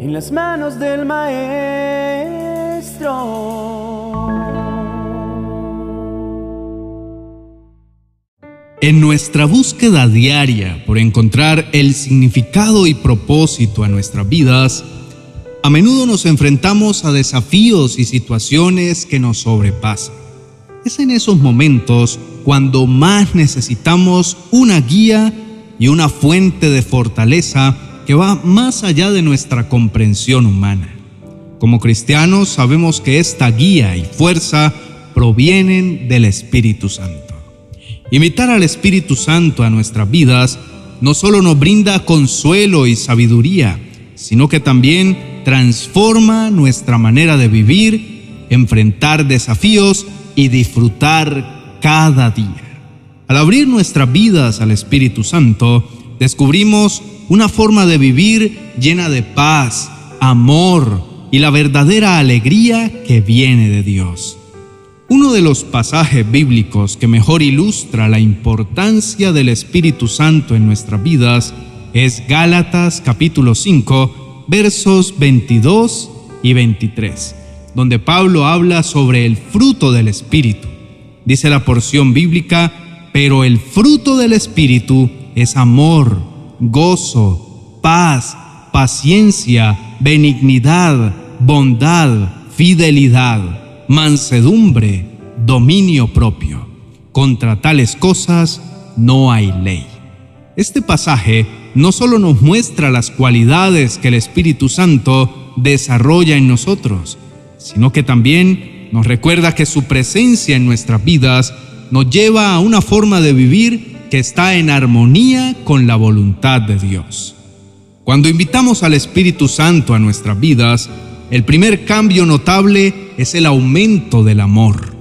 en las manos del Maestro. En nuestra búsqueda diaria por encontrar el significado y propósito a nuestras vidas, a menudo nos enfrentamos a desafíos y situaciones que nos sobrepasan. Es en esos momentos cuando más necesitamos una guía y una fuente de fortaleza que va más allá de nuestra comprensión humana. Como cristianos sabemos que esta guía y fuerza provienen del Espíritu Santo. Invitar al Espíritu Santo a nuestras vidas no solo nos brinda consuelo y sabiduría, sino que también transforma nuestra manera de vivir, enfrentar desafíos y disfrutar cada día. Al abrir nuestras vidas al Espíritu Santo, descubrimos una forma de vivir llena de paz, amor y la verdadera alegría que viene de Dios. Uno de los pasajes bíblicos que mejor ilustra la importancia del Espíritu Santo en nuestras vidas es Gálatas capítulo 5, versos 22 y 23, donde Pablo habla sobre el fruto del Espíritu. Dice la porción bíblica, pero el fruto del Espíritu es amor, gozo, paz, paciencia, benignidad, bondad, fidelidad, mansedumbre, dominio propio. Contra tales cosas no hay ley. Este pasaje no solo nos muestra las cualidades que el Espíritu Santo desarrolla en nosotros, sino que también nos recuerda que su presencia en nuestras vidas nos lleva a una forma de vivir que está en armonía con la voluntad de Dios. Cuando invitamos al Espíritu Santo a nuestras vidas, el primer cambio notable es el aumento del amor.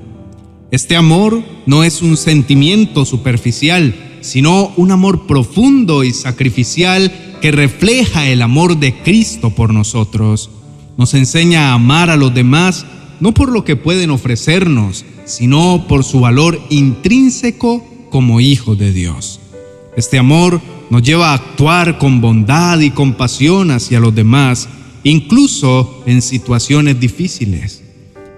Este amor no es un sentimiento superficial, sino un amor profundo y sacrificial que refleja el amor de Cristo por nosotros. Nos enseña a amar a los demás no por lo que pueden ofrecernos, sino por su valor intrínseco como hijos de Dios. Este amor nos lleva a actuar con bondad y compasión hacia los demás, incluso en situaciones difíciles.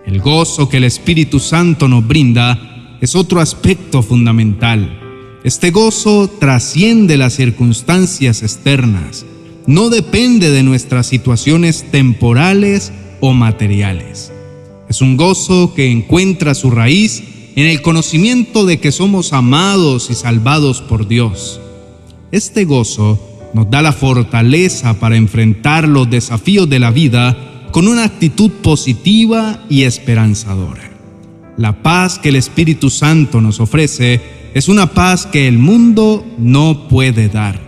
El gozo que el Espíritu Santo nos brinda es otro aspecto fundamental. Este gozo trasciende las circunstancias externas, no depende de nuestras situaciones temporales o materiales. Es un gozo que encuentra su raíz en el conocimiento de que somos amados y salvados por Dios. Este gozo nos da la fortaleza para enfrentar los desafíos de la vida con una actitud positiva y esperanzadora. La paz que el Espíritu Santo nos ofrece es una paz que el mundo no puede dar.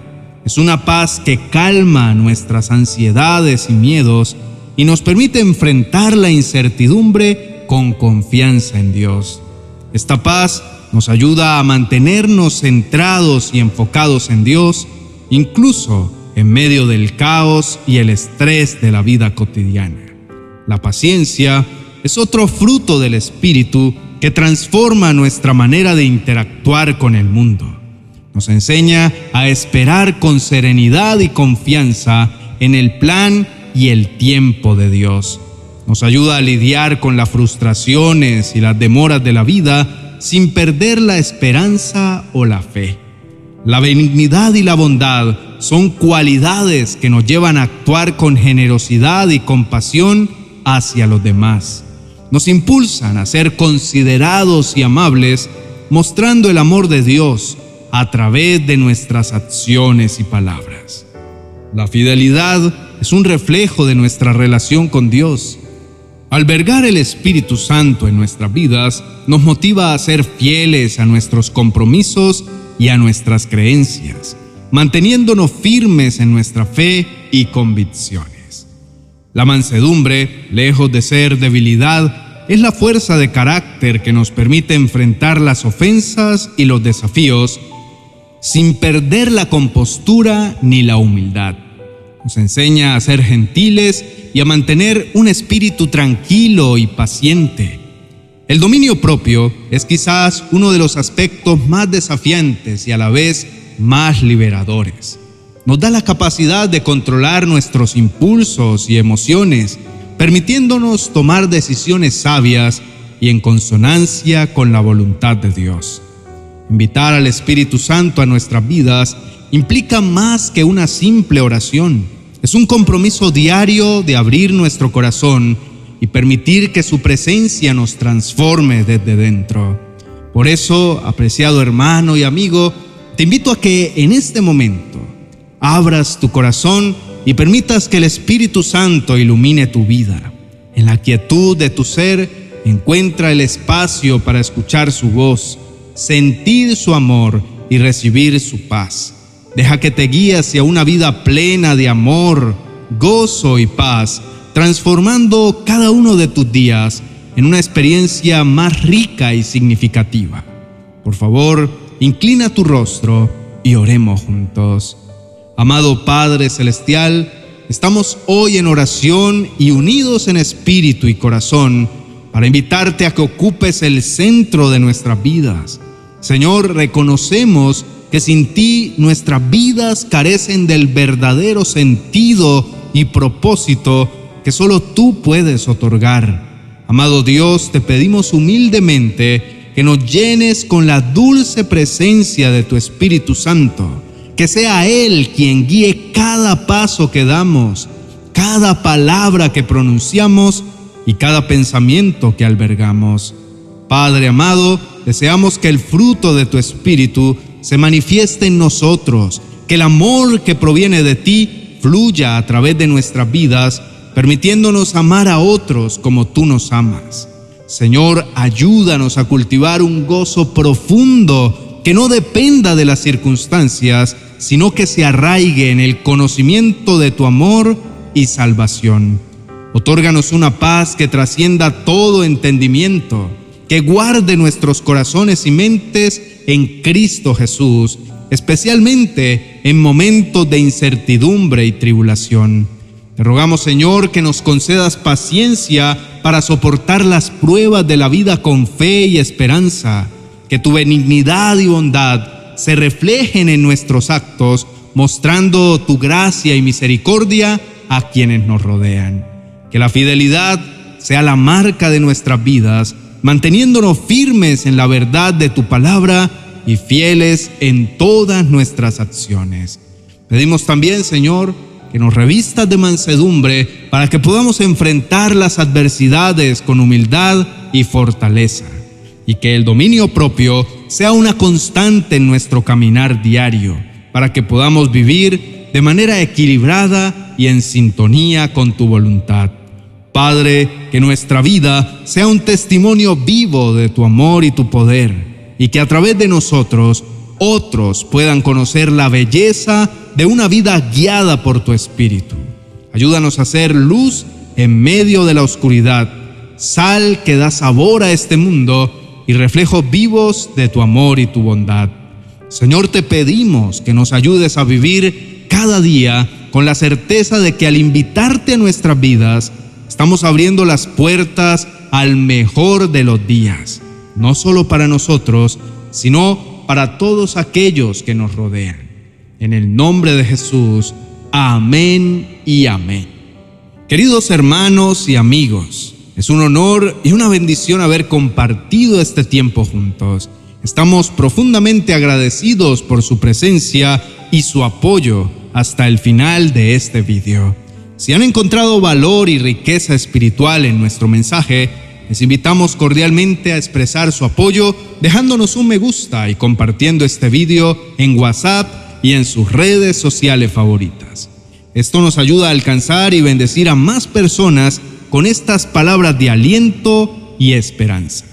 Es una paz que calma nuestras ansiedades y miedos y nos permite enfrentar la incertidumbre con confianza en Dios. Esta paz nos ayuda a mantenernos centrados y enfocados en Dios, incluso en medio del caos y el estrés de la vida cotidiana. La paciencia es otro fruto del Espíritu que transforma nuestra manera de interactuar con el mundo. Nos enseña a esperar con serenidad y confianza en el plan y el tiempo de Dios. Nos ayuda a lidiar con las frustraciones y las demoras de la vida sin perder la esperanza o la fe. La benignidad y la bondad son cualidades que nos llevan a actuar con generosidad y compasión hacia los demás nos impulsan a ser considerados y amables, mostrando el amor de Dios a través de nuestras acciones y palabras. La fidelidad es un reflejo de nuestra relación con Dios. Albergar el Espíritu Santo en nuestras vidas nos motiva a ser fieles a nuestros compromisos y a nuestras creencias, manteniéndonos firmes en nuestra fe y convicciones. La mansedumbre, lejos de ser debilidad, es la fuerza de carácter que nos permite enfrentar las ofensas y los desafíos sin perder la compostura ni la humildad. Nos enseña a ser gentiles y a mantener un espíritu tranquilo y paciente. El dominio propio es quizás uno de los aspectos más desafiantes y a la vez más liberadores. nos da la capacidad de controlar nuestros impulsos y emociones, permitiéndonos tomar decisiones sabias y en consonancia con la voluntad de Dios. Invitar al Espíritu Santo a nuestras vidas implica más que una simple oración. Es un compromiso diario de abrir nuestro corazón y permitir que su presencia nos transforme desde dentro. Por eso, apreciado hermano y amigo, te invito a que en este momento abras tu corazón y permitas que el Espíritu Santo ilumine tu vida. En la quietud de tu ser encuentra el espacio para escuchar su voz, sentir su amor y recibir su paz. Deja que te guíe hacia una vida plena de amor, gozo y paz, transformando cada uno de tus días en una experiencia más rica y significativa. Por favor, inclina tu rostro y oremos juntos. Amado Padre Celestial, estamos hoy en oración y unidos en espíritu y corazón para invitarte a que ocupes el centro de nuestras vidas. Señor, reconocemos que sin ti nuestras vidas carecen del verdadero sentido y propósito que solo tú puedes otorgar. Amado Dios, te pedimos humildemente que nos llenes con la dulce presencia de tu Espíritu Santo, que sea Él quien guíe cada paso que damos, cada palabra que pronunciamos y cada pensamiento que albergamos. Padre amado, deseamos que el fruto de tu Espíritu se manifieste en nosotros, que el amor que proviene de ti fluya a través de nuestras vidas, permitiéndonos amar a otros como tú nos amas. Señor, ayúdanos a cultivar un gozo profundo que no dependa de las circunstancias, sino que se arraigue en el conocimiento de tu amor y salvación. Otórganos una paz que trascienda todo entendimiento, que guarde nuestros corazones y mentes en Cristo Jesús, especialmente en momentos de incertidumbre y tribulación. Te rogamos, Señor, que nos concedas paciencia para soportar las pruebas de la vida con fe y esperanza, que tu benignidad y bondad se reflejen en nuestros actos, mostrando tu gracia y misericordia a quienes nos rodean. Que la fidelidad sea la marca de nuestras vidas manteniéndonos firmes en la verdad de tu palabra y fieles en todas nuestras acciones. Pedimos también, Señor, que nos revistas de mansedumbre para que podamos enfrentar las adversidades con humildad y fortaleza, y que el dominio propio sea una constante en nuestro caminar diario, para que podamos vivir de manera equilibrada y en sintonía con tu voluntad. Padre, que nuestra vida sea un testimonio vivo de tu amor y tu poder, y que a través de nosotros otros puedan conocer la belleza de una vida guiada por tu Espíritu. Ayúdanos a ser luz en medio de la oscuridad, sal que da sabor a este mundo y reflejos vivos de tu amor y tu bondad. Señor, te pedimos que nos ayudes a vivir cada día con la certeza de que al invitarte a nuestras vidas, Estamos abriendo las puertas al mejor de los días, no solo para nosotros, sino para todos aquellos que nos rodean. En el nombre de Jesús, amén y amén. Queridos hermanos y amigos, es un honor y una bendición haber compartido este tiempo juntos. Estamos profundamente agradecidos por su presencia y su apoyo hasta el final de este video. Si han encontrado valor y riqueza espiritual en nuestro mensaje, les invitamos cordialmente a expresar su apoyo dejándonos un me gusta y compartiendo este video en WhatsApp y en sus redes sociales favoritas. Esto nos ayuda a alcanzar y bendecir a más personas con estas palabras de aliento y esperanza.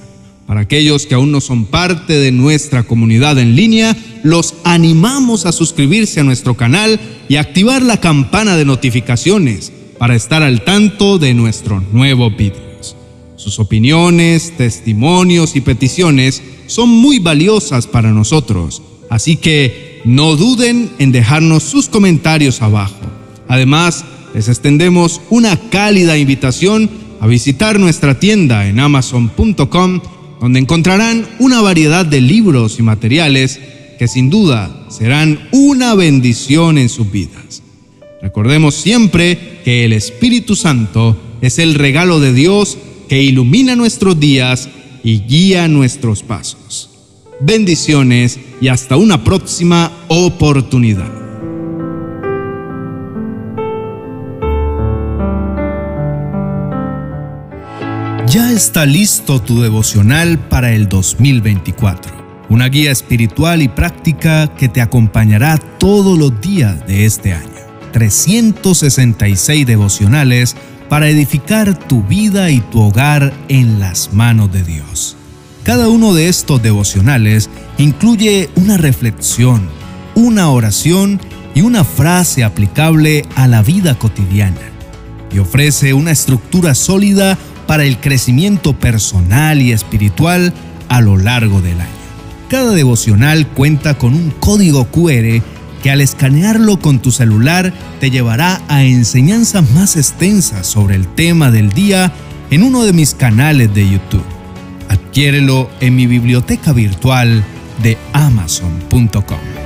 Para aquellos que aún no son parte de nuestra comunidad en línea, los animamos a suscribirse a nuestro canal y activar la campana de notificaciones para estar al tanto de nuestros nuevos vídeos. Sus opiniones, testimonios y peticiones son muy valiosas para nosotros, así que no duden en dejarnos sus comentarios abajo. Además, les extendemos una cálida invitación a visitar nuestra tienda en amazon.com donde encontrarán una variedad de libros y materiales que sin duda serán una bendición en sus vidas. Recordemos siempre que el Espíritu Santo es el regalo de Dios que ilumina nuestros días y guía nuestros pasos. Bendiciones y hasta una próxima oportunidad. Ya está listo tu devocional para el 2024, una guía espiritual y práctica que te acompañará todos los días de este año. 366 devocionales para edificar tu vida y tu hogar en las manos de Dios. Cada uno de estos devocionales incluye una reflexión, una oración y una frase aplicable a la vida cotidiana y ofrece una estructura sólida para el crecimiento personal y espiritual a lo largo del año. Cada devocional cuenta con un código QR que al escanearlo con tu celular te llevará a enseñanzas más extensas sobre el tema del día en uno de mis canales de YouTube. Adquiérelo en mi biblioteca virtual de amazon.com.